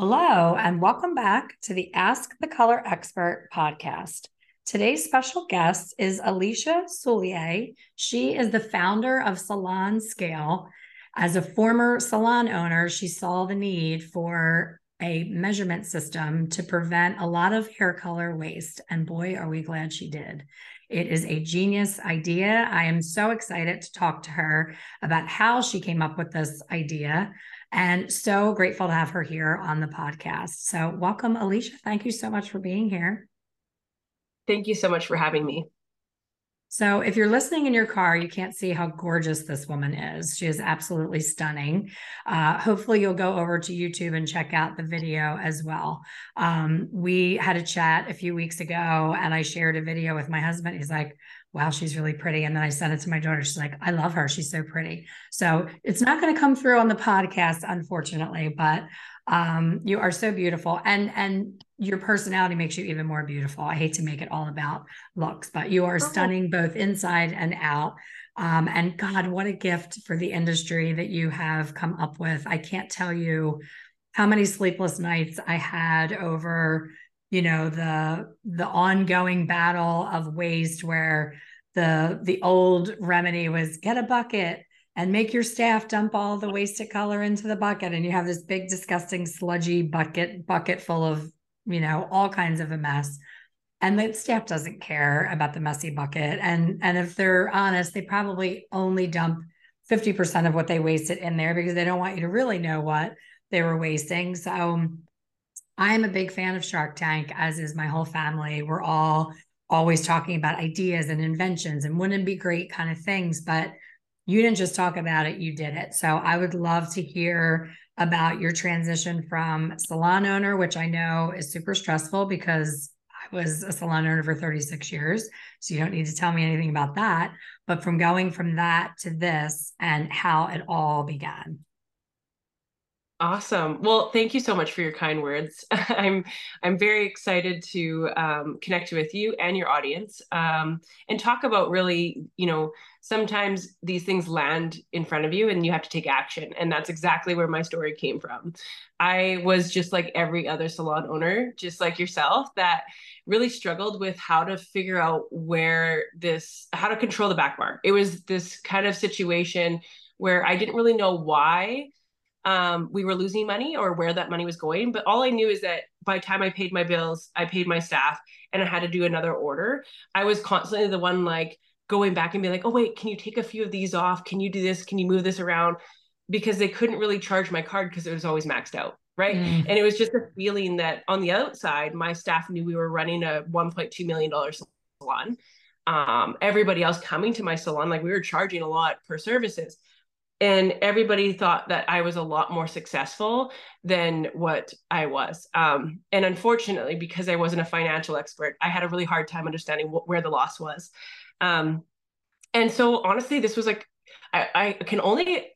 Hello, and welcome back to the Ask the Color Expert podcast. Today's special guest is Alicia Soulier. She is the founder of Salon Scale. As a former salon owner, she saw the need for a measurement system to prevent a lot of hair color waste. And boy, are we glad she did. It is a genius idea. I am so excited to talk to her about how she came up with this idea and so grateful to have her here on the podcast. So, welcome, Alicia. Thank you so much for being here. Thank you so much for having me. So, if you're listening in your car, you can't see how gorgeous this woman is. She is absolutely stunning. Uh, hopefully, you'll go over to YouTube and check out the video as well. Um, we had a chat a few weeks ago, and I shared a video with my husband. He's like, wow, she's really pretty. And then I sent it to my daughter. She's like, I love her. She's so pretty. So it's not going to come through on the podcast, unfortunately, but um, you are so beautiful. And and your personality makes you even more beautiful. I hate to make it all about looks, but you are oh. stunning both inside and out. Um, and God, what a gift for the industry that you have come up with. I can't tell you how many sleepless nights I had over you know the the ongoing battle of waste where the the old remedy was get a bucket and make your staff dump all the wasted color into the bucket. And you have this big disgusting sludgy bucket bucket full of you know all kinds of a mess. And the staff doesn't care about the messy bucket. And and if they're honest they probably only dump 50% of what they wasted in there because they don't want you to really know what they were wasting. So I am a big fan of Shark Tank, as is my whole family. We're all always talking about ideas and inventions and wouldn't it be great kind of things. But you didn't just talk about it, you did it. So I would love to hear about your transition from salon owner, which I know is super stressful because I was a salon owner for 36 years. So you don't need to tell me anything about that. But from going from that to this and how it all began. Awesome. Well, thank you so much for your kind words. I'm I'm very excited to um, connect with you and your audience um, and talk about really, you know, sometimes these things land in front of you and you have to take action, and that's exactly where my story came from. I was just like every other salon owner, just like yourself, that really struggled with how to figure out where this, how to control the back bar. It was this kind of situation where I didn't really know why um, we were losing money or where that money was going. But all I knew is that by the time I paid my bills, I paid my staff, and I had to do another order. I was constantly the one like going back and be like, oh, wait, can you take a few of these off? Can you do this? Can you move this around? Because they couldn't really charge my card because it was always maxed out. Right. Mm. And it was just a feeling that on the outside, my staff knew we were running a $1.2 million salon. Um, everybody else coming to my salon, like we were charging a lot for services and everybody thought that I was a lot more successful than what I was. Um, and unfortunately, because I wasn't a financial expert, I had a really hard time understanding wh- where the loss was. Um, and so, honestly, this was like, I, I can only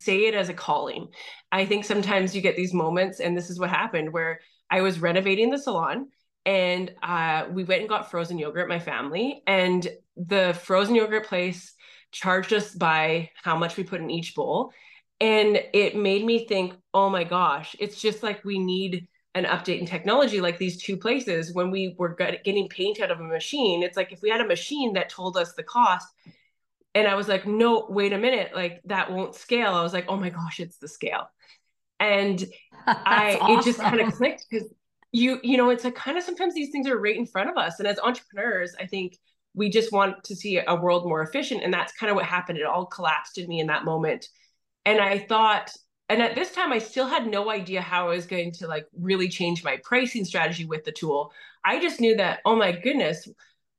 say it as a calling. I think sometimes you get these moments, and this is what happened where I was renovating the salon and uh, we went and got frozen yogurt, my family, and the frozen yogurt place charged us by how much we put in each bowl. And it made me think, oh my gosh, it's just like we need an update in technology like these two places when we were getting paint out of a machine it's like if we had a machine that told us the cost and i was like no wait a minute like that won't scale i was like oh my gosh it's the scale and i awesome. it just kind of clicked because you you know it's like kind of sometimes these things are right in front of us and as entrepreneurs i think we just want to see a world more efficient. And that's kind of what happened. It all collapsed in me in that moment. And i thought and at this time i still had no idea how i was going to like really change my pricing strategy with the tool. I just knew that oh my goodness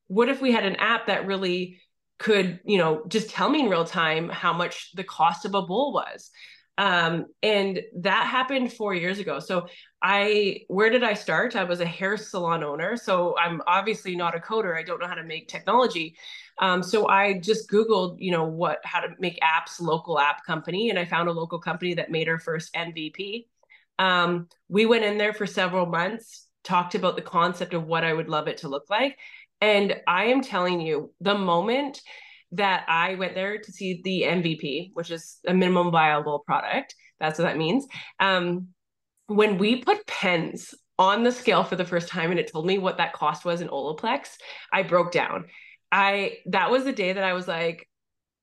what if we had an app that really could you know just tell me in real time how much the cost of a bowl was? Um, and that happened four years ago. So I where did I start? I was a hair salon owner, so I'm obviously not a coder. I don't know how to make technology. Um, so I just Googled, you know, what how to make apps, local app company, and I found a local company that made our first MVP. Um, we went in there for several months, talked about the concept of what I would love it to look like, and I am telling you, the moment that I went there to see the MVP, which is a minimum viable product, that's what that means. Um, when we put pens on the scale for the first time and it told me what that cost was in Olaplex, I broke down. I that was the day that I was like,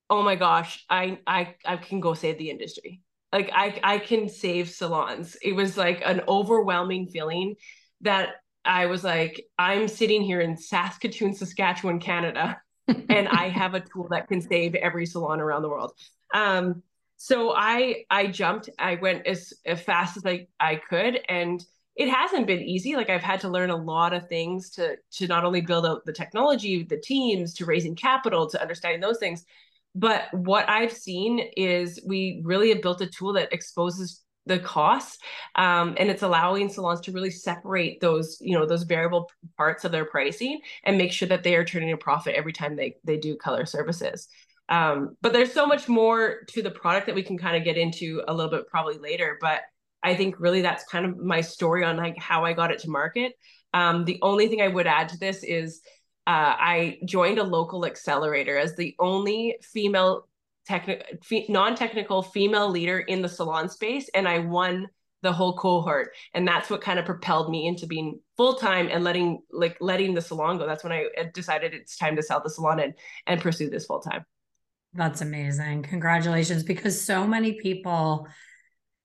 oh my gosh, I I I can go save the industry. Like I I can save salons. It was like an overwhelming feeling that I was like, I'm sitting here in Saskatoon, Saskatchewan, Canada, and I have a tool that can save every salon around the world. Um, so I I jumped. I went as, as fast as I, I could, and it hasn't been easy. Like I've had to learn a lot of things to to not only build out the technology, the teams, to raising capital, to understanding those things. But what I've seen is we really have built a tool that exposes the costs um, and it's allowing salons to really separate those you know those variable parts of their pricing and make sure that they are turning a profit every time they they do color services um, but there's so much more to the product that we can kind of get into a little bit probably later. But I think really that's kind of my story on like how I got it to market. Um, the only thing I would add to this is uh, I joined a local accelerator as the only female technical fe- non-technical female leader in the salon space and I won the whole cohort and that's what kind of propelled me into being full-time and letting like letting the salon go that's when I decided it's time to sell the salon and and pursue this full-time that's amazing. Congratulations. Because so many people,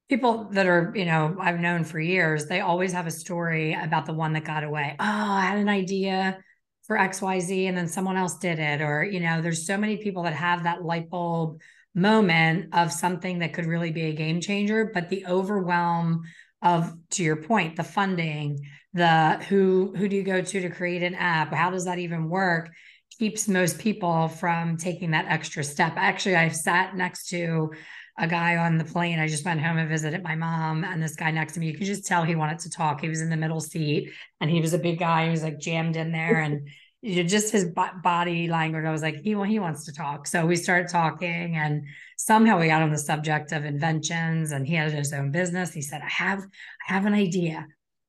people that are, you know, I've known for years, they always have a story about the one that got away. Oh, I had an idea for XYZ and then someone else did it. Or, you know, there's so many people that have that light bulb moment of something that could really be a game changer, but the overwhelm of to your point the funding the who who do you go to to create an app how does that even work keeps most people from taking that extra step. Actually, I sat next to a guy on the plane. I just went home and visited my mom, and this guy next to me, you could just tell he wanted to talk. He was in the middle seat, and he was a big guy. He was like jammed in there, and you just his body language. I was like, he he wants to talk. So we started talking, and somehow we got on the subject of inventions. And he had his own business. He said, "I have I have an idea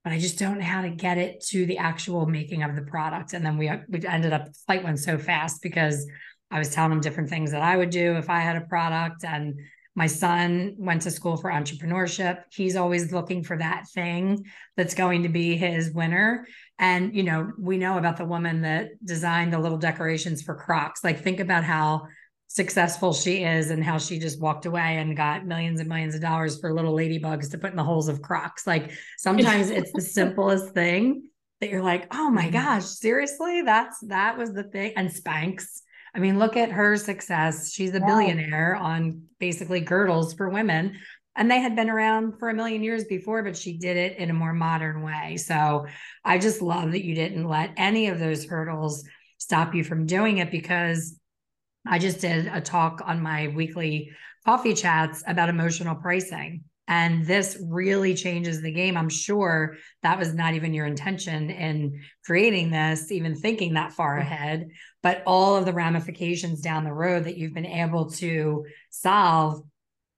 but I just don't know how to get it to the actual making of the product. And then we we ended up flight went so fast because I was telling him different things that I would do if I had a product. And my son went to school for entrepreneurship. He's always looking for that thing that's going to be his winner. And you know, we know about the woman that designed the little decorations for Crocs. Like think about how successful she is and how she just walked away and got millions and millions of dollars for little ladybugs to put in the holes of crocs. Like sometimes it's the simplest thing that you're like oh my mm-hmm. gosh seriously? That's that was the thing. And spanx. I mean look at her success. She's a billionaire on basically girdles for women. And they had been around for a million years before but she did it in a more modern way. So i just love that you didn't let any of those hurdles stop you from doing it because I just did a talk on my weekly coffee chats about emotional pricing. And this really changes the game. I'm sure that was not even your intention in creating this, even thinking that far ahead, but all of the ramifications down the road that you've been able to solve,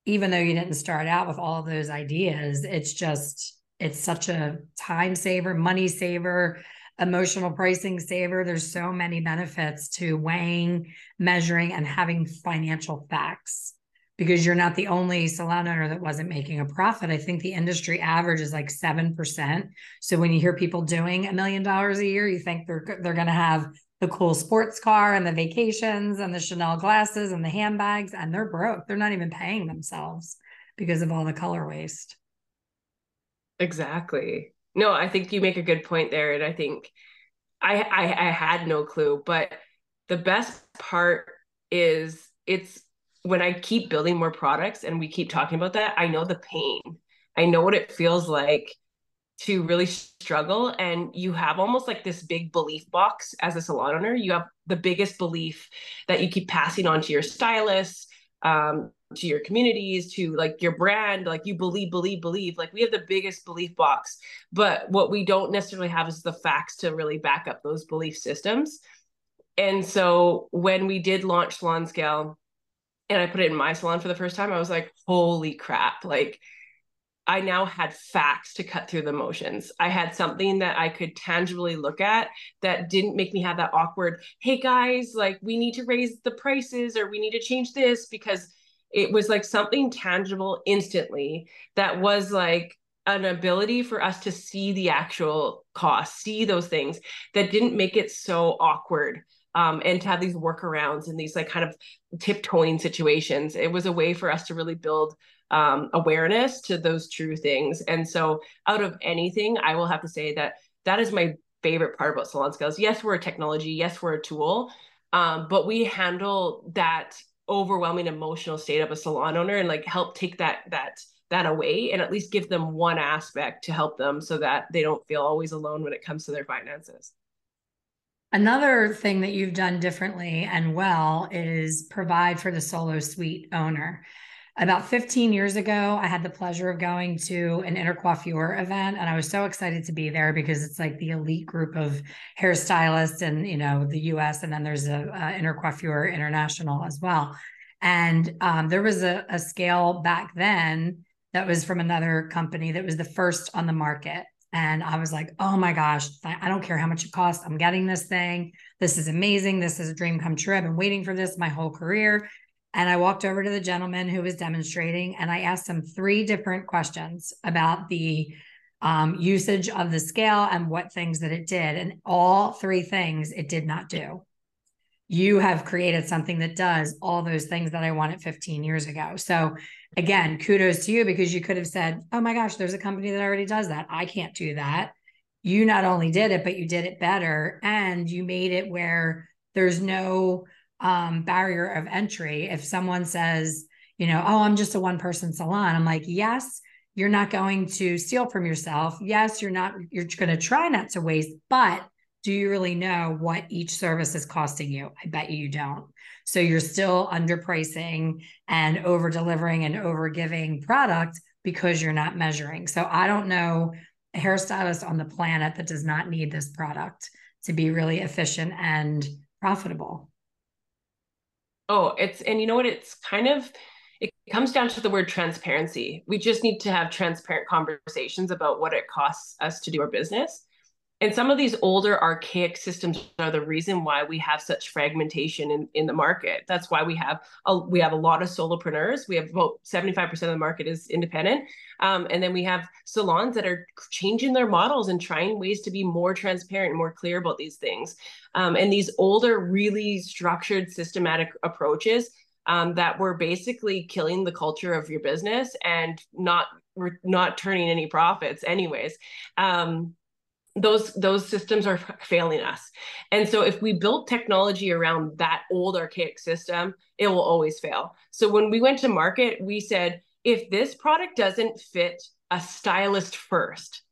even though you didn't start out with all of those ideas, it's just, it's such a time saver, money saver, emotional pricing saver. There's so many benefits to weighing, measuring, and having financial facts because you're not the only salon owner that wasn't making a profit. I think the industry average is like 7%. So when you hear people doing a million dollars a year, you think they're they're going to have the cool sports car and the vacations and the Chanel glasses and the handbags and they're broke. They're not even paying themselves because of all the color waste. Exactly no, I think you make a good point there, and I think I, I I had no clue, but the best part is it's when I keep building more products and we keep talking about that, I know the pain. I know what it feels like to really struggle and you have almost like this big belief box as a salon owner you have the biggest belief that you keep passing on to your stylists um, to your communities, to like your brand, like you believe, believe, believe. Like we have the biggest belief box, but what we don't necessarily have is the facts to really back up those belief systems. And so when we did launch Salon Scale, and I put it in my salon for the first time, I was like, holy crap! Like I now had facts to cut through the motions. I had something that I could tangibly look at that didn't make me have that awkward, hey guys, like we need to raise the prices or we need to change this because it was like something tangible instantly that was like an ability for us to see the actual cost, see those things that didn't make it so awkward. Um, and to have these workarounds and these like kind of tiptoeing situations. It was a way for us to really build um, awareness to those true things. And so, out of anything, I will have to say that that is my favorite part about Salon Scales. Yes, we're a technology. Yes, we're a tool. Um, but we handle that overwhelming emotional state of a salon owner and like help take that that that away and at least give them one aspect to help them so that they don't feel always alone when it comes to their finances. Another thing that you've done differently and well is provide for the solo suite owner. About 15 years ago, I had the pleasure of going to an intercoiffure event, and I was so excited to be there because it's like the elite group of hairstylists and you know the U.S. and then there's a, a intercoiffure international as well. And um, there was a, a scale back then that was from another company that was the first on the market. And I was like, oh my gosh, I don't care how much it costs. I'm getting this thing. This is amazing. This is a dream come true. I've been waiting for this my whole career. And I walked over to the gentleman who was demonstrating and I asked him three different questions about the um, usage of the scale and what things that it did. And all three things it did not do. You have created something that does all those things that I wanted 15 years ago. So, again, kudos to you because you could have said, Oh my gosh, there's a company that already does that. I can't do that. You not only did it, but you did it better and you made it where there's no um, barrier of entry. If someone says, you know, oh, I'm just a one person salon, I'm like, yes, you're not going to steal from yourself. Yes, you're not, you're going to try not to waste, but do you really know what each service is costing you? I bet you don't. So you're still underpricing and over delivering and over giving product because you're not measuring. So I don't know a hairstylist on the planet that does not need this product to be really efficient and profitable. Oh, it's and you know what? It's kind of it comes down to the word transparency. We just need to have transparent conversations about what it costs us to do our business and some of these older archaic systems are the reason why we have such fragmentation in, in the market. That's why we have a, we have a lot of solopreneurs. We have about 75% of the market is independent. Um, and then we have salons that are changing their models and trying ways to be more transparent and more clear about these things. Um, and these older really structured systematic approaches um, that were basically killing the culture of your business and not not turning any profits anyways. Um, those those systems are failing us. And so if we build technology around that old archaic system it will always fail. So when we went to market we said if this product doesn't fit a stylist first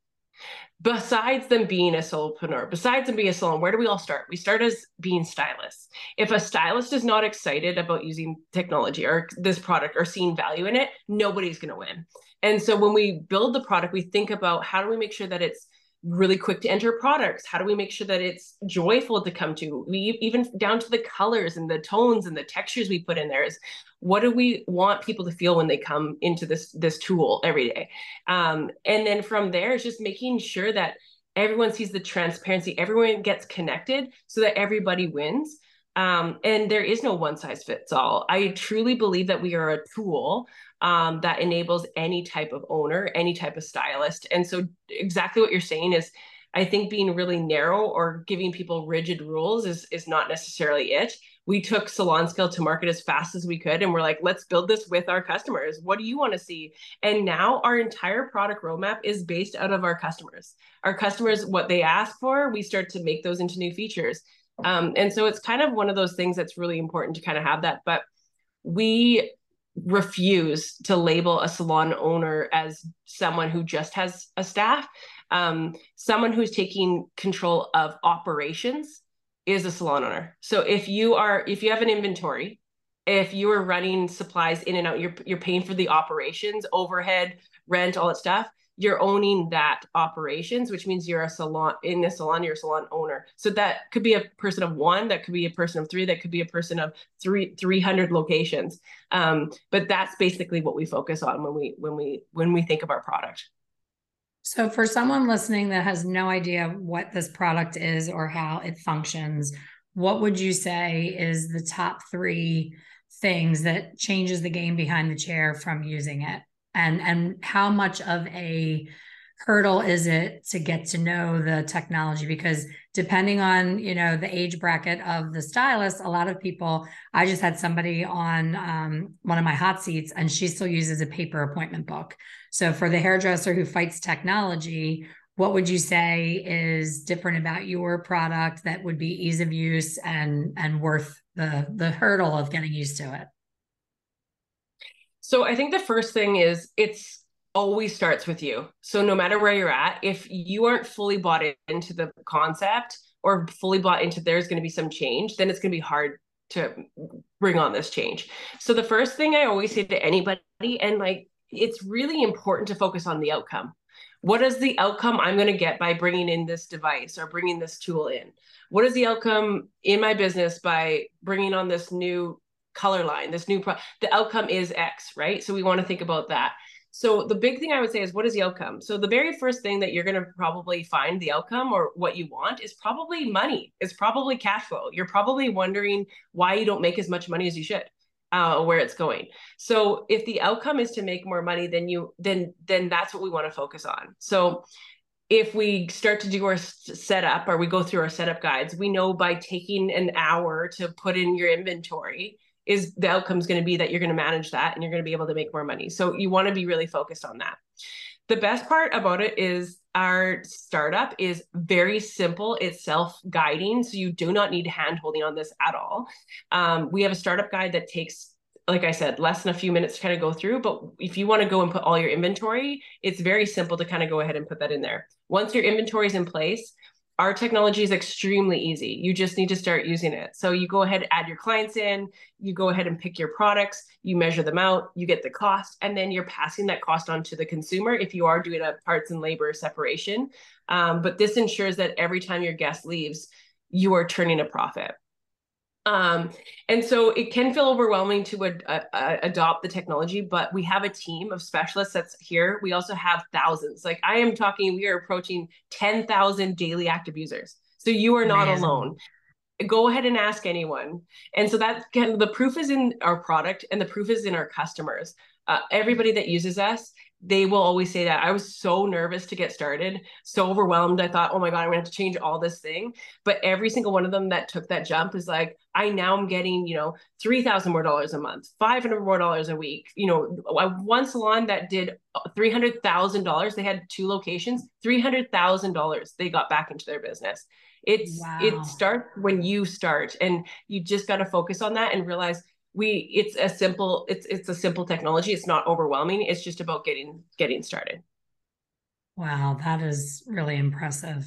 besides them being a solopreneur besides them being a salon where do we all start? We start as being stylists. If a stylist is not excited about using technology or this product or seeing value in it nobody's going to win. And so when we build the product we think about how do we make sure that it's really quick to enter products. How do we make sure that it's joyful to come to? We even down to the colors and the tones and the textures we put in there is what do we want people to feel when they come into this this tool every day? Um, and then from there it's just making sure that everyone sees the transparency everyone gets connected so that everybody wins um, and there is no one size fits all i truly believe that we are a tool um, that enables any type of owner, any type of stylist. And so, exactly what you're saying is, I think being really narrow or giving people rigid rules is is not necessarily it. We took Salon Scale to market as fast as we could, and we're like, let's build this with our customers. What do you want to see? And now our entire product roadmap is based out of our customers. Our customers, what they ask for, we start to make those into new features. Um, and so it's kind of one of those things that's really important to kind of have that. But we refuse to label a salon owner as someone who just has a staff. Um, someone who's taking control of operations is a salon owner. So if you are, if you have an inventory if you are running supplies in and out, you're you're paying for the operations, overhead, rent, all that stuff. You're owning that operations, which means you're a salon in a salon, you're a salon owner. So that could be a person of one, that could be a person of three, that could be a person of three, 300 locations. Um, but that's basically what we focus on when we when we when we think of our product. So, for someone listening that has no idea what this product is or how it functions, what would you say is the top three things that changes the game behind the chair from using it? And and how much of a hurdle is it to get to know the technology? Because depending on you know the age bracket of the stylist a lot of people i just had somebody on um, one of my hot seats and she still uses a paper appointment book. So for the hairdresser who fights technology what would you say is different about your product that would be ease of use and and worth the the hurdle of getting used to it so i think the first thing is it's always starts with you. So no matter where you're at, if you aren't fully bought into the concept or fully bought into there's going to be some change, then it's going to be hard to bring on this change. So the first thing I always say to anybody and like it's really important to focus on the outcome. What is the outcome I'm going to get by bringing in this device or bringing this tool in? What is the outcome in my business by bringing on this new color line, this new pro? The outcome is X, right? So we want to think about that. So the big thing I would say is what is the outcome? So the very first thing that you're going to probably find the outcome or what you want is probably money. It's probably cash flow. You're probably wondering why you don't make as much money as you should. Uh, where it's going. So if the outcome is to make more money, then you then then that's what we want to focus on. So if we start to do our setup or we go through our setup guides, we know by taking an hour to put in your inventory, is the outcome is going to be that you're going to manage that and you're going to be able to make more money. So you want to be really focused on that. The best part about it is our startup is very simple. It's self-guiding, so you do not need hand holding on this at all. Um, we have a startup guide that takes like I said, less than a few minutes to kind of go through. But if you want to go and put all your inventory, it's very simple to kind of go ahead and put that in there. Once your inventory is in place, our technology is extremely easy. You just need to start using it. So you go ahead, add your clients in, you go ahead and pick your products, you measure them out, you get the cost, and then you're passing that cost on to the consumer if you are doing a parts and labor separation. Um, but this ensures that every time your guest leaves, you are turning a profit. Um, and so it can feel overwhelming to ad- uh, adopt the technology, but we have a team of specialists that's here. We also have thousands. Like I am talking, we are approaching 10,000 daily active users. So you are not Amazing. alone. Go ahead and ask anyone. And so that can, the proof is in our product and the proof is in our customers. Uh, everybody that uses us they will always say that I was so nervous to get started, so overwhelmed. I thought, oh my God, I'm gonna have to change all this thing. But every single one of them that took that jump is like, I now am getting, you know, 3,000 more dollars a month, 500 more dollars a week. You know, one salon that did uh, $300,000, they had two locations, $300,000 they got back into their business. It's, wow. it starts when you start and you just got to focus on that and realize we it's a simple it's it's a simple technology. It's not overwhelming. It's just about getting getting started. Wow that is really impressive.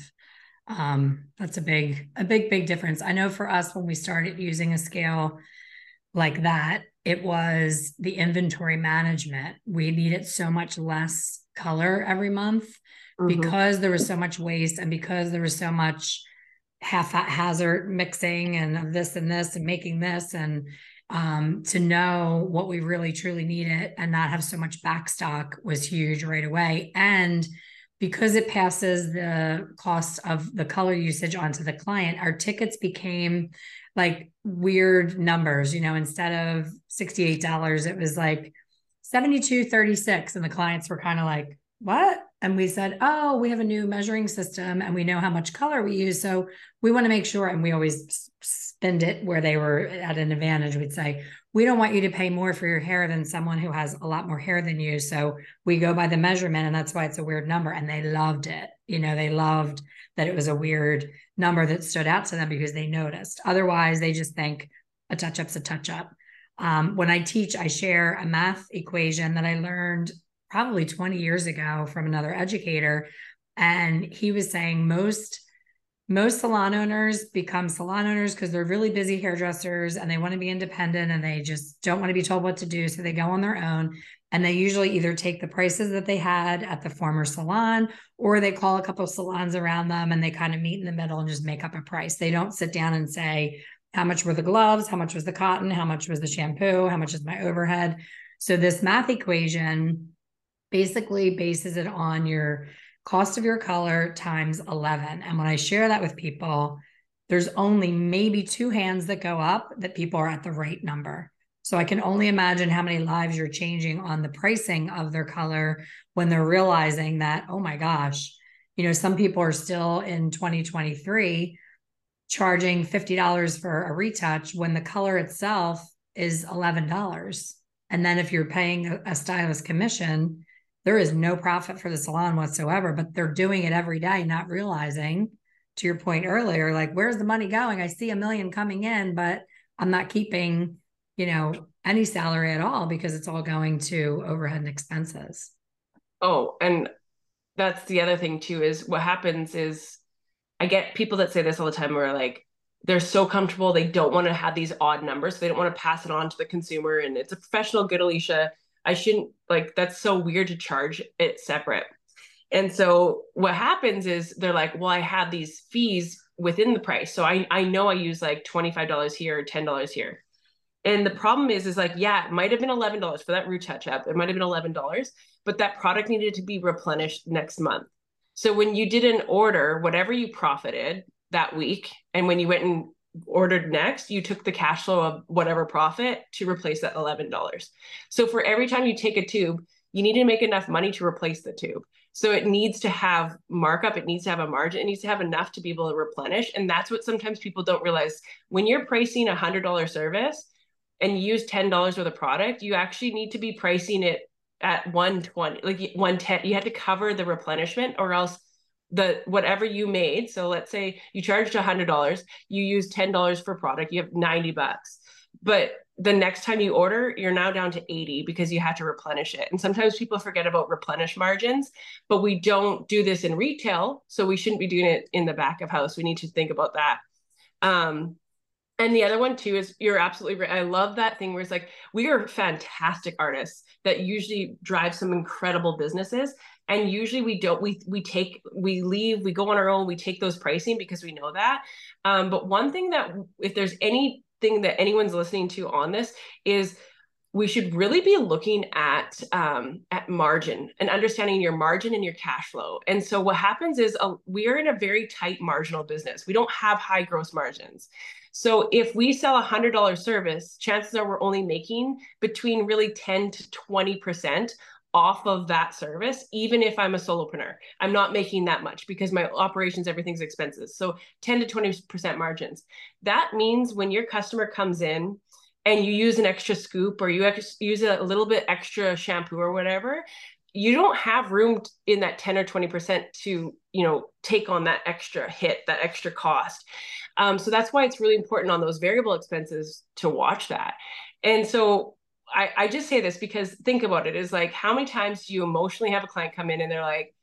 Um that's a big a big big difference. I know for us when we started using a scale like that it was the inventory management. We needed so much less color every month mm-hmm. because there was so much waste and because there was so much haphazard mixing and of this and this and making this and um, to know what we really truly needed and not have so much backstock was huge right away. And because it passes the cost of the color usage onto the client, our tickets became like weird numbers. You know, instead of $68, it was like 72.36. And the clients were kind of like, what? And we said, oh, we have a new measuring system and we know how much color we use. So we want to make sure, and we always spend it where they were at an advantage. We'd say, we don't want you to pay more for your hair than someone who has a lot more hair than you. So we go by the measurement, and that's why it's a weird number. And they loved it. You know, they loved that it was a weird number that stood out to them because they noticed. Otherwise, they just think a touch up's a touch up. Um, when I teach, I share a math equation that I learned probably 20 years ago from another educator. And he was saying most most salon owners become salon owners because they're really busy hairdressers and they want to be independent and they just don't want to be told what to do. So they go on their own and they usually either take the prices that they had at the former salon or they call a couple of salons around them and they kind of meet in the middle and just make up a price. They don't sit down and say, how much were the gloves? How much was the cotton? How much was the shampoo? How much is my overhead? So this math equation basically bases it on your cost of your color times 11. And when I share that with people, there's only maybe two hands that go up that people are at the right number. So I can only imagine how many lives you're changing on the pricing of their color when they're realizing that, oh my gosh, you know, some people are still in 2023 charging $50 for a retouch when the color itself is $11. And then if you're paying a stylist commission, there is no profit for the salon whatsoever, but they're doing it every day, not realizing to your point earlier, like, where's the money going? I see a million coming in, but I'm not keeping, you know, any salary at all because it's all going to overhead and expenses. Oh, and that's the other thing too is what happens is I get people that say this all the time where like they're so comfortable they don't want to have these odd numbers so they don't want to pass it on to the consumer and it's a professional good alicia I shouldn't like that's so weird to charge it separate. And so what happens is they're like, well, I have these fees within the price. So I, I know I use like $25 here or $10 here. And the problem is, is like, yeah, it might have been $11 for that root touch up. It might have been $11, but that product needed to be replenished next month. So when you did an order, whatever you profited that week, and when you went and ordered next, you took the cash flow of whatever profit to replace that $11. So for every time you take a tube, you need to make enough money to replace the tube. So it needs to have markup, it needs to have a margin, it needs to have enough to be able to replenish. And that's what sometimes people don't realize. When you're pricing a $100 service and you use $10 worth of product, you actually need to be pricing it at 120, like 110. You have to cover the replenishment or else the whatever you made. So let's say you charged $100 you use $10 for product you have 90 bucks. But the next time you order you're now down to 80 because you have to replenish it. And sometimes people forget about replenish margins but we don't do this in retail so we shouldn't be doing it in the back of house. We need to think about that. Um, and the other one too is you're absolutely right. I love that thing where it's like we are fantastic artists that usually drive some incredible businesses and usually we don't we we take we leave we go on our own we take those pricing because we know that um, but one thing that if there's anything that anyone's listening to on this is we should really be looking at um, at margin and understanding your margin and your cash flow. And so what happens is uh, we are in a very tight marginal business. We don't have high gross margins. So if we sell a hundred dollar service, chances are we're only making between really 10 to 20% off of that service, even if I'm a solopreneur. I'm not making that much because my operations, everything's expenses. So 10 to 20% margins. That means when your customer comes in and you use an extra scoop or you ex- use a little bit extra shampoo or whatever, you don't have room in that 10 or 20% to, you know, take on that extra hit, that extra cost. Um, so that's why it's really important on those variable expenses to watch that. And so I, I just say this because think about it is like how many times do you emotionally have a client come in and they're like,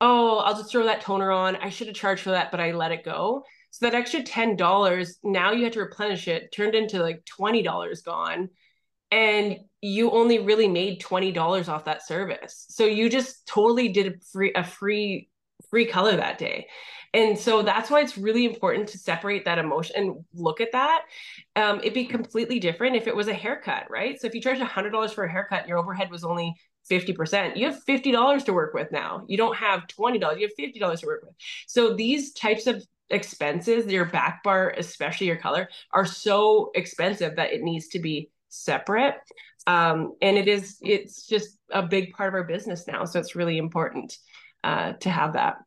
oh, I'll just throw that toner on. I should have charged for that, but I let it go. So that extra $10, now you have to replenish it, turned into like $20 gone. And you only really made $20 off that service. So you just totally did a free a free free color that day. And so that's why it's really important to separate that emotion and look at that. Um, it'd be completely different if it was a haircut, right? So if you charge $100 for a haircut, your overhead was only 50%. You have $50 to work with now. You don't have $20, you have $50 to work with. So these types of expenses, your back bar, especially your color, are so expensive that it needs to be separate. Um, and it is, it's just a big part of our business now. So it's really important uh, to have that.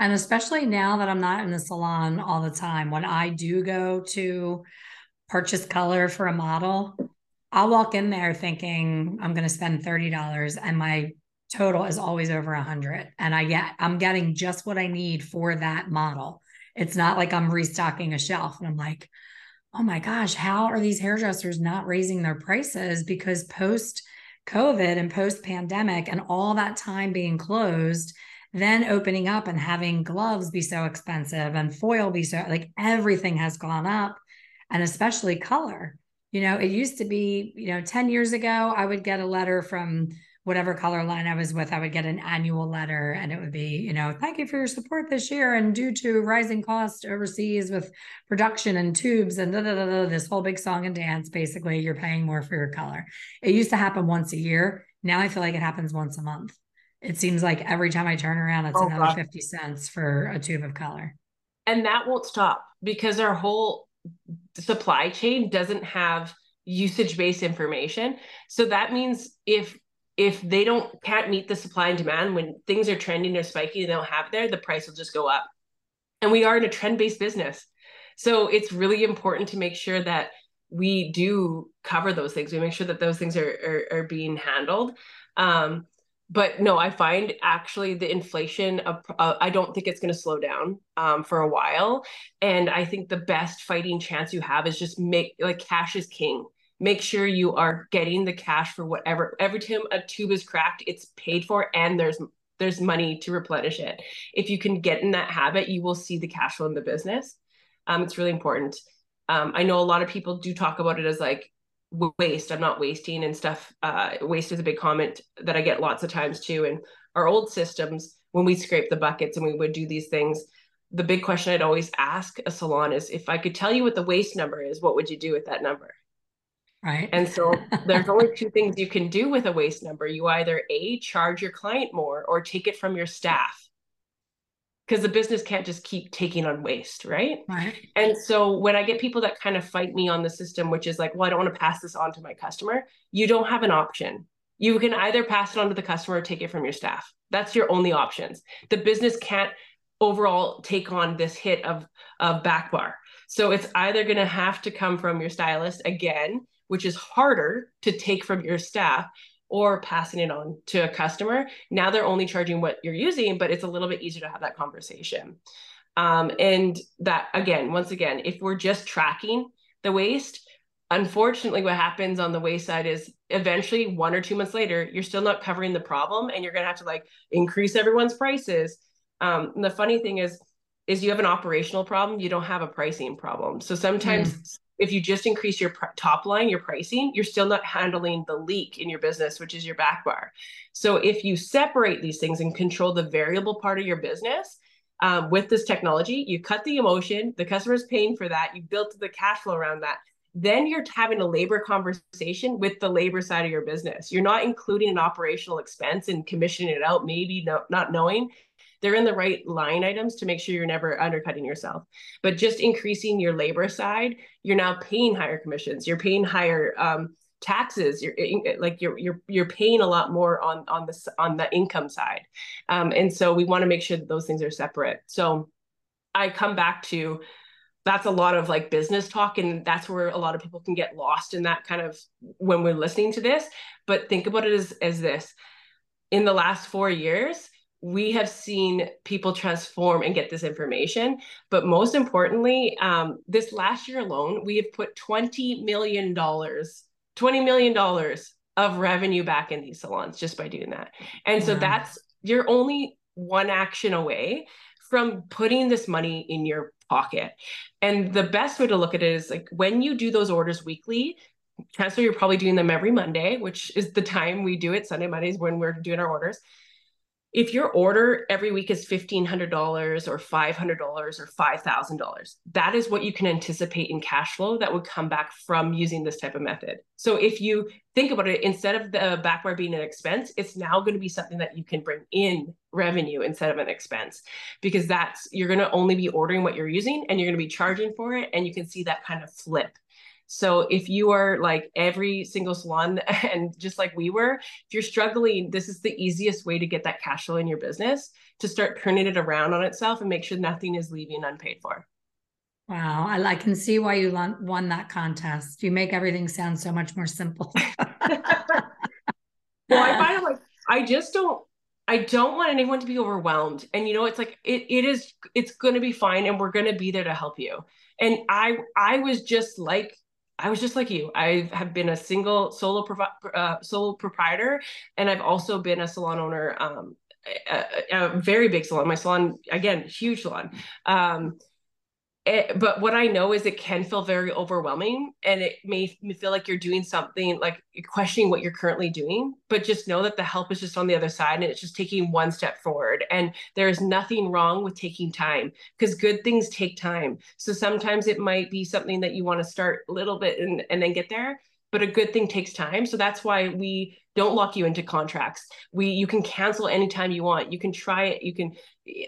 And especially now that I'm not in the salon all the time, when I do go to purchase color for a model, I'll walk in there thinking I'm going to spend $30 and my total is always over a hundred. And I get, I'm getting just what I need for that model. It's not like I'm restocking a shelf and I'm like, oh my gosh, how are these hairdressers not raising their prices? Because post COVID and post pandemic and all that time being closed, then opening up and having gloves be so expensive and foil be so like everything has gone up and especially color. You know it used to be you know 10 years ago i would get a letter from whatever color line I was with, I would get an annual letter and it would be, you know, thank you for your support this year. And due to rising cost overseas with production and tubes and da, da, da, da, this whole big song and dance, basically, you're paying more for your color. It used to happen once a year. Now I feel like it happens once a month. It seems like every time I turn around, it's oh, another God. 50 cents for a tube of color. And that won't stop because our whole supply chain doesn't have usage based information. So that means if if they don't can't meet the supply and demand when things are trending or spiky and they don't have there the price will just go up. And we are in a trend based business. So it's really important to make sure that we do cover those things. We make sure that those things are are, are being handled. Um, but no i find actually the inflation of, uh, i don't think it's going to slow down um, for a while. And i think the best fighting chance you have is just make like cash is king make sure you are getting the cash for whatever every time a tube is cracked it's paid for and there's there's money to replenish it. If you can get in that habit you will see the cash flow in the business. Um, it's really important. Um, i know a lot of people do talk about it as like waste. I'm not wasting and stuff. Uh, waste is a big comment that i get lots of times too and our old systems. When we scrape the buckets and we would do these things the big question i'd always ask a salon is if i could tell you what the waste number is what would you do with that number Right. And so there's only two things you can do with a waste number. You either A, charge your client more or take it from your staff. Because the business can't just keep taking on waste, right? Right. And so when I get people that kind of fight me on the system, which is like, well, I don't want to pass this on to my customer, you don't have an option. You can either pass it on to the customer or take it from your staff. That's your only options. The business can't overall take on this hit of, of back bar. So it's either going to have to come from your stylist again, which is harder to take from your staff or passing it on to a customer. Now they're only charging what you're using, but it's a little bit easier to have that conversation. Um, and that, again, once again, if we're just tracking the waste, unfortunately, what happens on the waste side is eventually one or two months later, you're still not covering the problem and you're going to have to like increase everyone's prices. Um, and the funny thing is, is you have an operational problem, you don't have a pricing problem. So sometimes mm if you just increase your pr- top line, your pricing, you're still not handling the leak in your business, which is your back bar. So if you separate these things and control the variable part of your business um, with this technology, you cut the emotion, the customer's paying for that, you built the cash flow around that. Then you're having a labor conversation with the labor side of your business. You're not including an operational expense and commissioning it out, maybe no, not knowing they're in the right line items to make sure you're never undercutting yourself. But just increasing your labor side, you're now paying higher commissions. You're paying higher um, taxes. You're like you're you're you're paying a lot more on on the on the income side, um, and so we want to make sure that those things are separate. So I come back to that's a lot of like business talk and that's where a lot of people can get lost in that kind of when we're listening to this but think about it as, as this in the last four years we have seen people transform and get this information. But most importantly, um, this last year alone, we have put $20 million, $20 million of revenue back in these salons just by doing that. And so that's, you're only one action away from putting this money in your pocket. And the best way to look at it is like when you do those orders weekly, transfer, you're probably doing them every Monday, which is the time we do it. Sunday, Mondays when we're doing our orders if your order every week is $1,500 or $500 or $5,000, that is what you can anticipate in cash flow that would come back from using this type of method. So if you think about it, instead of the backbar being an expense, it's now going to be something that you can bring in revenue instead of an expense because that's, you're going to only be ordering what you're using and you're going to be charging for it. And you can see that kind of flip so if you are like every single salon and just like we were, if you're struggling, this is the easiest way to get that cash flow in your business to start turning it around on itself and make sure nothing is leaving unpaid for. Wow, I, I can see why you won that contest. You make everything sound so much more simple. well, I find like I just don't I don't want anyone to be overwhelmed. And you know, it's like it it is it's gonna be fine and we're gonna be there to help you. And I I was just like I was just like you. I have been a single solo provi- uh, solo proprietor, and I've also been a salon owner um, a, a, very big salon. My salon, again, huge salon. Um, it, but what I know is it can feel very overwhelming and it may feel like you're doing something like questioning what you're currently doing. But just know that the help is just on the other side and it's just taking one step forward. And there's nothing wrong with taking time because good things take time. So sometimes it might be something that you want to start a little bit and, and then get there. But a good thing takes time. So that's why we don't lock you into contracts. We you can cancel anytime you want. You can try it. You can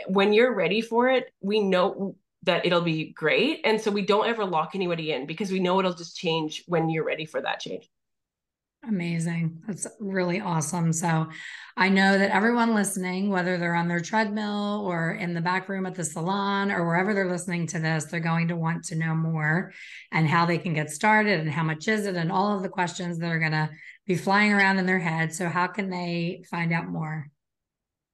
when you're ready for it, we know that it'll be great. And so we don't ever lock anybody in because we know it'll just change when you're ready for that change. Amazing. That's really awesome. So I know that everyone listening, whether they're on their treadmill or in the back room at the salon or wherever they're listening to this, they're going to want to know more and how they can get started and how much is it and all of the questions that are going to be flying around in their head. So how can they find out more?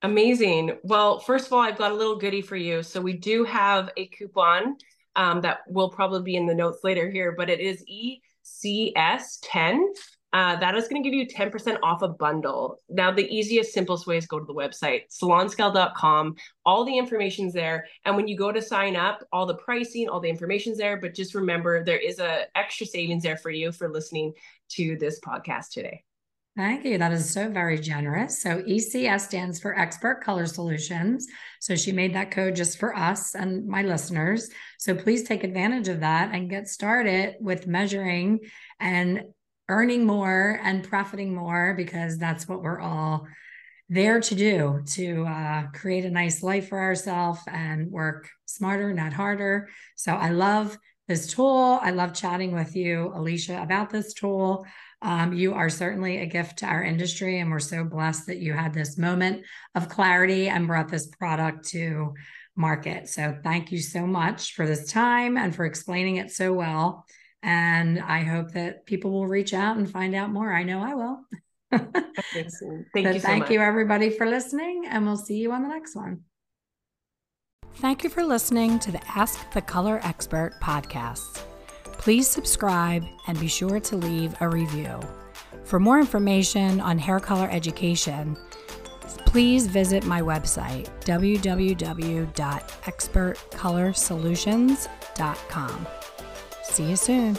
Amazing. Well, first of all, I've got a little goodie for you. So we do have a coupon um, that will probably be in the notes later here, but it is ECS10. Uh, that is going to give you 10% off a bundle. Now, the easiest, simplest way is go to the website, salonscale.com. All the information's there. And when you go to sign up, all the pricing, all the information's there. But just remember, there is a extra savings there for you for listening to this podcast today. Thank you. That is so very generous. So ECS stands for Expert Color Solutions. So she made that code just for us and my listeners. So please take advantage of that and get started with measuring and earning more and profiting more because that's what we're all there to do to uh, create a nice life for ourselves and work smarter, not harder. So I love this tool. I love chatting with you, Alicia, about this tool. Um, you are certainly a gift to our industry, and we're so blessed that you had this moment of clarity and brought this product to market. So, thank you so much for this time and for explaining it so well. And I hope that people will reach out and find out more. I know I will. thank you. So thank much. you, everybody, for listening, and we'll see you on the next one. Thank you for listening to the Ask the Color Expert podcast. Please subscribe and be sure to leave a review. For more information on hair color education, please visit my website, www.expertcolorsolutions.com. See you soon.